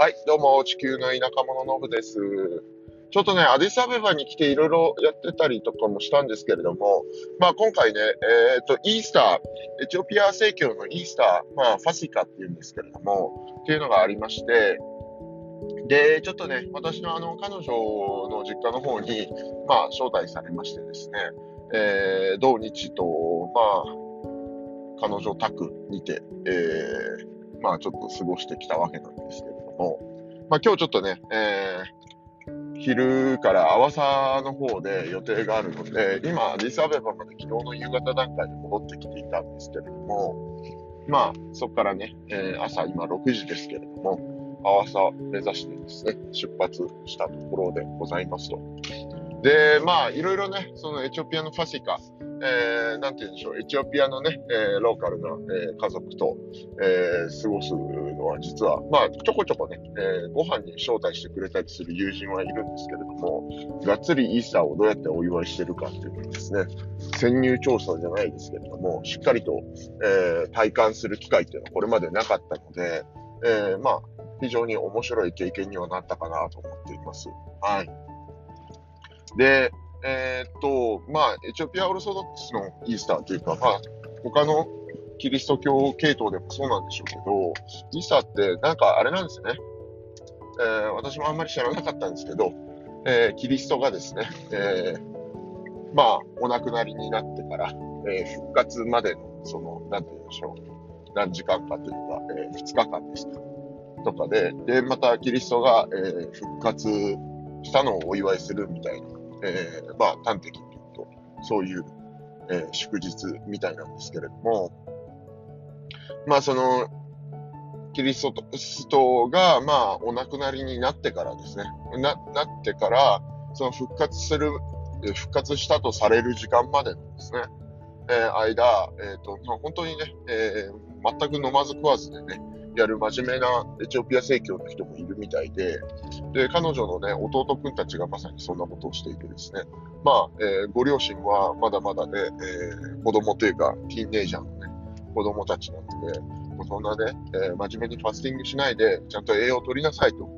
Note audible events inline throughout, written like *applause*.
はい、どうも、地球の田舎者のぶです。ちょっとね、アディスアベバに来ていろいろやってたりとかもしたんですけれども、まあ今回ね、えっ、と、イースター、エチオピア正教のイースター、まあファシカっていうんですけれども、っていうのがありまして、で、ちょっとね、私のあの、彼女の実家の方に、まあ招待されましてですね、えー、土日と、まあ、彼女宅にて、えー、まあちょっと過ごしてきたわけなんですけども、まあ今日ちょっとね、えー、昼から阿波佐の方で予定があるので、今、アディスアベバまで昨日の夕方段階で戻ってきていたんですけれども、まあそこからね、えー朝今6時ですけれども、阿波佐目指してですね、出発したところでございますと。で、まあいろいろね、そのエチオピアのファシカ、えー、なんて言うんでしょう、エチオピアのね、えーローカルな、えー家族と、えー過ごすのは実は、まあ、ちょこちょこね、えご飯に招待してくれたりする友人はいるんですけれども、がっつりイースターをどうやってお祝いしてるかっていうのですね、潜入調査じゃないですけれども、しっかりと、え体感する機会っていうのはこれまでなかったので、えまあ、非常に面白い経験にはなったかなと思っています。はい。で、えーっと、まあ、エチオピアオルソドックスのイースターというか、まあ、他のキリスト教系統でもそうなんでしょうけど、イースターってなんかあれなんですね。えー私もあんまり知らなかったんですけど、えーキリストがですね、えーまあ、お亡くなりになってから、えー復活までの、その、なんて言うんでしょう。何時間かというか、え2日間ですか。とかで、で、またキリストが、えー復活したのをお祝いするみたいな、えーまあ、端的に言うと、そういう、えー祝日みたいなんですけれども、まあ、その、キリストが、まあ、お亡くなりになってからですね、な、なってから、その復活する、復活したとされる時間までのですね、えー間、えっ、と、まあ、本当にね、えー全く飲まず食わずでね、やる真面目なエチオピア正教の人もいるみたいで、で、彼女のね、弟くんたちがまさにそんなことをしていてですね、まあ、えーご両親はまだまだね、えー子供というか、ティーンネイジャーのね、子供たちなので、もうそんなね、えー真面目にファスティングしないで、ちゃんと栄養を取りなさいと。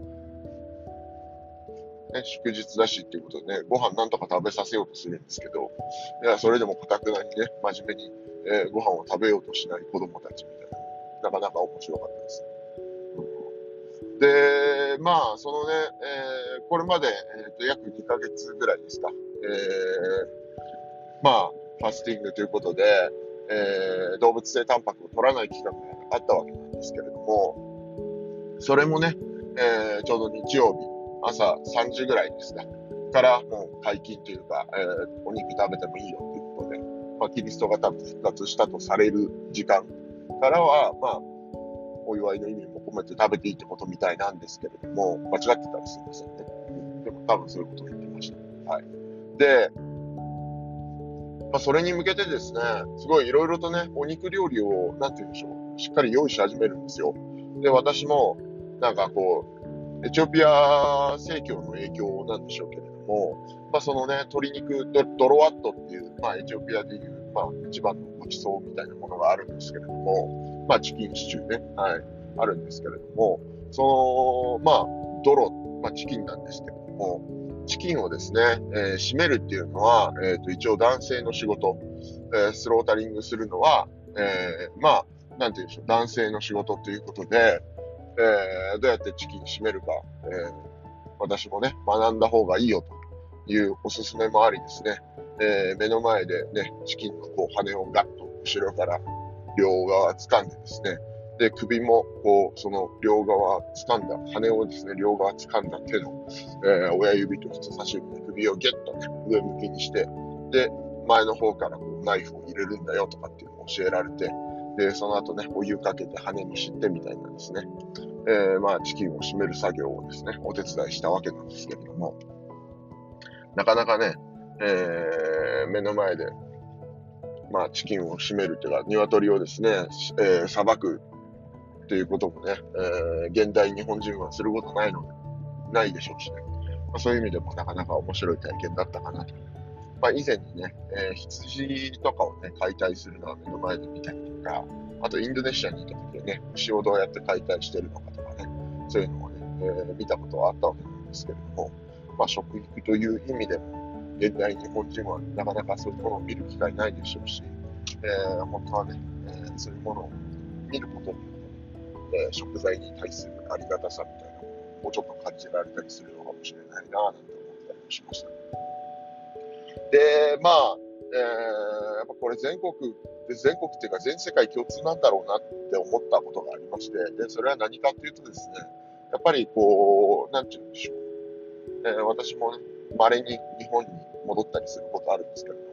ね、祝日だしっていうことでね、ご飯なんとか食べさせようとするんですけど、いや、それでもかたくなにね、真面目に、えーご飯を食べようとしない子供たちみたいな、なかなか面白かったです。で、まあ、そのね、えーこれまで、えーと約2ヶ月ぐらいですか、えーまあ、ファスティングということで、えー動物性タンパクを取らない期間があったわけなんですけれども、それもね、えーちょうど日曜日、朝3時ぐらいですか、からもう解禁というか、えーお肉食べてもいいよということで、まあ、キリストが多分復活したとされる時間からは、まあ、お祝いの意味も込めて食べていいってことみたいなんですけれども、間違ってたらすいませんね。でも多分そういうことを言ってました。はい。で、まあ、それに向けてですね、すごいいろいろとね、お肉料理を、なんて言うんでしょう、しっかり用意し始めるんですよ。で、私も、なんかこう、エチオピア正教の影響なんでしょうけれども、まあ、そのね、鶏肉、ドドロワットっていう、まあ、エチオピアでいう、まあ、一番のごちそうみたいなものがあるんですけれども、まあ、チキンシチューね、はい、あるんですけれども、その、まあ、ドロ、まあ、チキンなんですけれども、チキンをですね、えー締めるっていうのは、えっ、と、一応男性の仕事、えースロータリングするのは、えーまあ、なんて言うんでしょう、男性の仕事ということで、えーどうやってチキン締めるか、えー私もね、学んだ方がいいよと。いうおすすめもありですね、えー目の前でね、チキンのこう羽をガッと後ろから両側掴んでですね、で、首もこう、その両側掴んだ、羽をですね、両側掴んだ手の、えー親指と人差し指で首をギュッとね、上向きにして、で、前の方からこうナイフを入れるんだよとかっていうのを教えられて、で、その後ね、お湯かけて羽にしてみたいなんですね。えーまあ、チキンを締める作業をですね、お手伝いしたわけなんですけれども、なかなかね、えー目の前で、まあ、チキンを締めるというか、鶏をですね、えーさばくっていうこともね、えー現代日本人はすることないので、ないでしょうしね。まあ、そういう意味でもなかなか面白い体験だったかなと。まあ、以前にね、えー羊とかをね、解体するのは目の前で見たりとか、あとインドネシアにいた時はね、牛をどうやって解体してるのかとかね、そういうのをね、ー、見たことはあったわけなんですけれども、まあ、食育という意味でも、現代日本人はなかなかそういうものを見る機会ないでしょうし、えー、本当はね、えー、そういうものを見ることによって、えー、食材に対するありがたさみたいなものをちょっと感じられたりするのかもしれないななんて思ったりもしました。で、まあ、えー、やっぱこれ全国で、全国っていうか全世界共通なんだろうなって思ったことがありまして、で、それは何かっていうとですね、やっぱりこう、なんて言うんでしょう。えー、私もね、稀に日本に戻ったりすることあるんですけれども、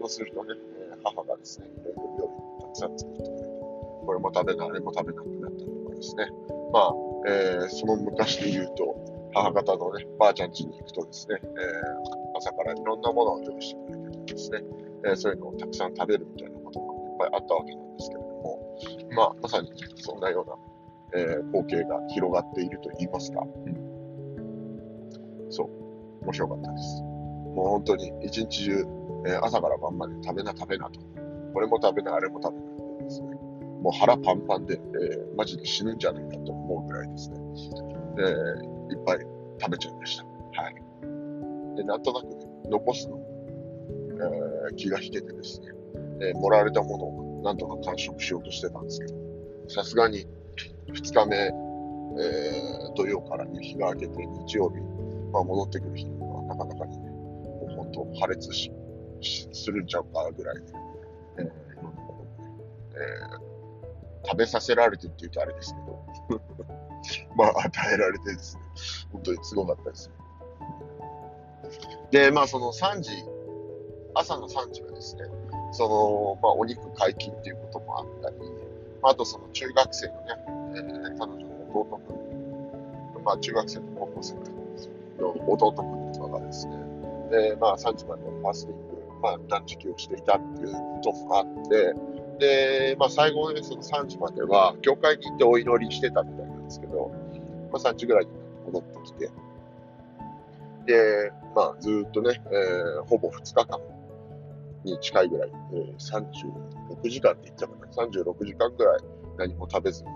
そうするとね、えー、母がですね、いろいろ料理たくさん作ってくれて、これも食べな、あれも食べなくなったりとかですね。まあ、えー、その昔で言うと、母方のね、ばあちゃん家に行くとですね、えー、朝からいろんなものを用意してくれてですね、えー、そういうのをたくさん食べるみたいなこともいっぱいあったわけなんですけれども、まあ、まさにそんなような、えー、光景が広がっていると言いますか、うん、そう、面白かったです。もう本当に一日中、えー、朝から晩まで食べな食べなと、これも食べな、あれも食べなでですね、もう腹パンパンで、えー、マジで死ぬんじゃないかと思うぐらいですね、え、いっぱい食べちゃいました。はい。で、なんとなくね、残すのえー、気が引けてですね、えー、もらわれたものをなんとか完食しようとしてたんですけど、さすがに2日目、えー、土曜からね、日が明けて日曜日、まあ、戻ってくる日はなかなかにね、もう本当破裂しするんちゃうかぐらいで、えー、いろんなものね、えー、食べさせられてって言うとあれですけど、*laughs* まあ与えられてですね、本当にすごかったですね。で、まあその3時朝の3時はですね、その、まあ、お肉解禁っていうこともあったり、まあ、あとその中学生のね、えー、彼女の弟くん、まあ、中学生の高校生の弟くんとかがですね、で、まあ、3時までのファスティング、まあ、断食をしていたっていうこともあって、で、まあ、最後ね、その3時までは、教会に行ってお祈りしてたみたいなんですけど、まあ、3時ぐらいに戻ってきて、で、まあ、ずっとね、えー、ほぼ2日間、に近いぐらい、えー、36時間って言っちゃうかな、36時間ぐらい何も食べずに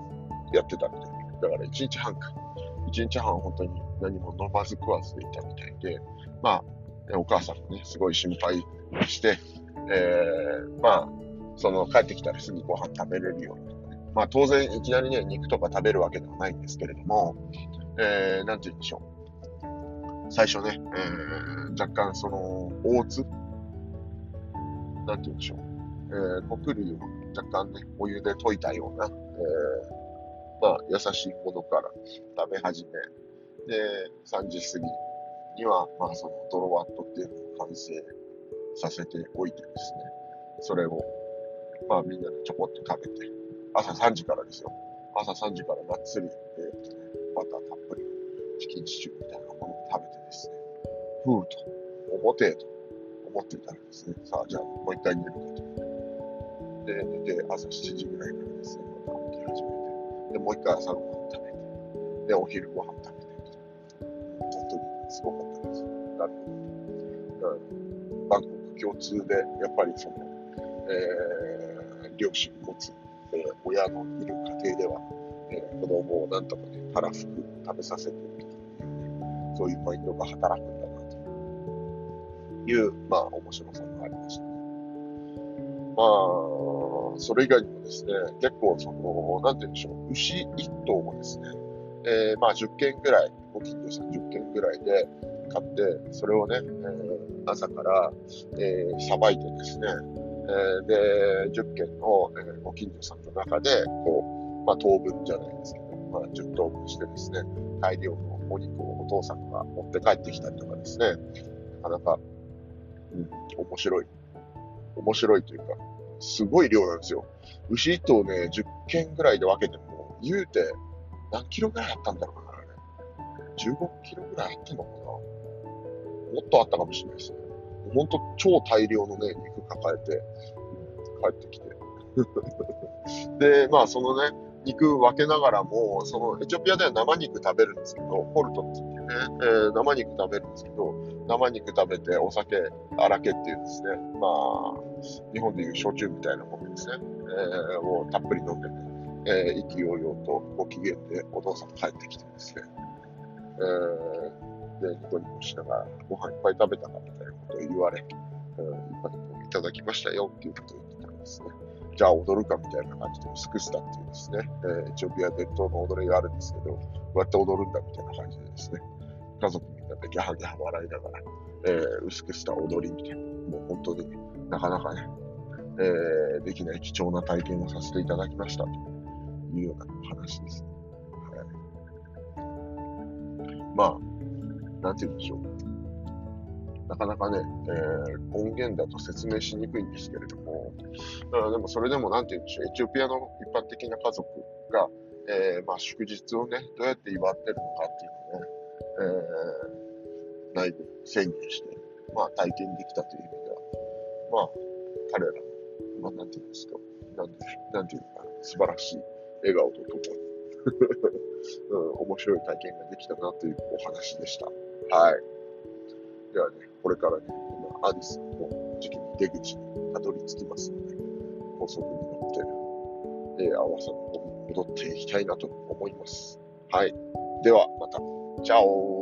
やってたみたいなだから1日半か。1日半本当に何も飲まず食わずでいたみたいで、まあ、お母さんもね、すごい心配して、えー、まあ、その帰ってきたらすぐご飯食べれるようにとかね。まあ当然いきなりね、肉とか食べるわけではないんですけれども、えー、なんて言うんでしょう。最初ね、えー、若干その、大津なんて言うんでしょう。えー、穀類を若干ね、お湯で溶いたような、えー、まあ、優しいものから食べ始め、で、3時過ぎには、まあ、そのドロワットっていうのを完成させておいてですね、それを、まあ、みんなでちょこっと食べて、朝3時からですよ。朝3時からがっつり、えー、バターたっぷりチキンシチューみたいなものを食べてですね、ふうと、おてと、思ってたらですね、さあ、じゃあもう一回寝るかと。で、寝て、朝7時ぐらいからですね、で、もう一回朝ごはん食べて、で、お昼ご飯食べて本当にすごかったです。なるほど。バンコク共通で、やっぱりその、えー、両親持つ、えー、親のいる家庭では、えー、子供をなんとかね、たらふく食べさせているという、そういうマインドが働くんだなという、まあ、面白さがありましたね。まあ、それ以外にもですね、結構、その、なんて言うんでしょう、牛一頭をですね、えー、まあ、10件ぐらい、ご近所さん10件ぐらいで買って、それをね、えー、朝から、えー、さばいてですね、えー、で、10件の、えー、ご近所さんの中で、こう、まあ、当分じゃないですけど、まあ、10等分してですね、大量のお肉をお父さんが持って帰ってきたりとかですね、なかなかうん、面白い。面白いというか、すごい量なんですよ。牛1頭ね、10軒ぐらいで分けても、言うて、何キロぐらいあったんだろうな、あれ。15キロぐらいあったのかな。もっとあったかもしれないですね。ほんと超大量のね、肉抱えて、帰ってきて。*laughs* で、まあそのね、肉分けながらも、そのエチオピアでは生肉食べるんですけど、ポルトって言ってね、えー、生肉食べるんですけど、生肉食べてお酒、荒けっていうですね、まあ、日本でいう焼酎みたいなものですね、えー、をたっぷり飲んでね、えー、意気揚々とご機嫌でお父さん帰ってきてですね、えー、で、ニコニコしながら、ご飯いっぱい食べたかみたいなことを言われ、うん、いっぱいいただきましたよっていうことを言ってたんですね。じゃあ踊るかみたいな感じで、スクスタっていうですね、えー、エチオピア伝統の踊りがあるんですけど、こうやって踊るんだみたいな感じでですね、家族みんなでギャハギャハ笑いながら、えー、薄くした踊りみたいな、もう本当になかなかね、えー、できない貴重な体験をさせていただきましたというような話です、ね。はい、まあ、なんて言うんでしょう。なかなかね、えー、音源だと説明しにくいんですけれども、だからでもそれでもなんて言うんでしょう、エチオピアの一般的な家族が、えー、まあ祝日をね、どうやって祝ってるのかっていうのをね、えー、内部宣言して、まあ体験できたという意味では、まあ彼らまあ、なんていうんですか、なんで、なんていうのかな、素晴らしい笑顔とともに *laughs* うん、面白い体験ができたなというお話でした。はい。ではね、これからね、今、アディスの時期に出口にたどり着きますので、高速に乗って、えー、青さの方に戻っていきたいなと思います。はい。では、また。チャオ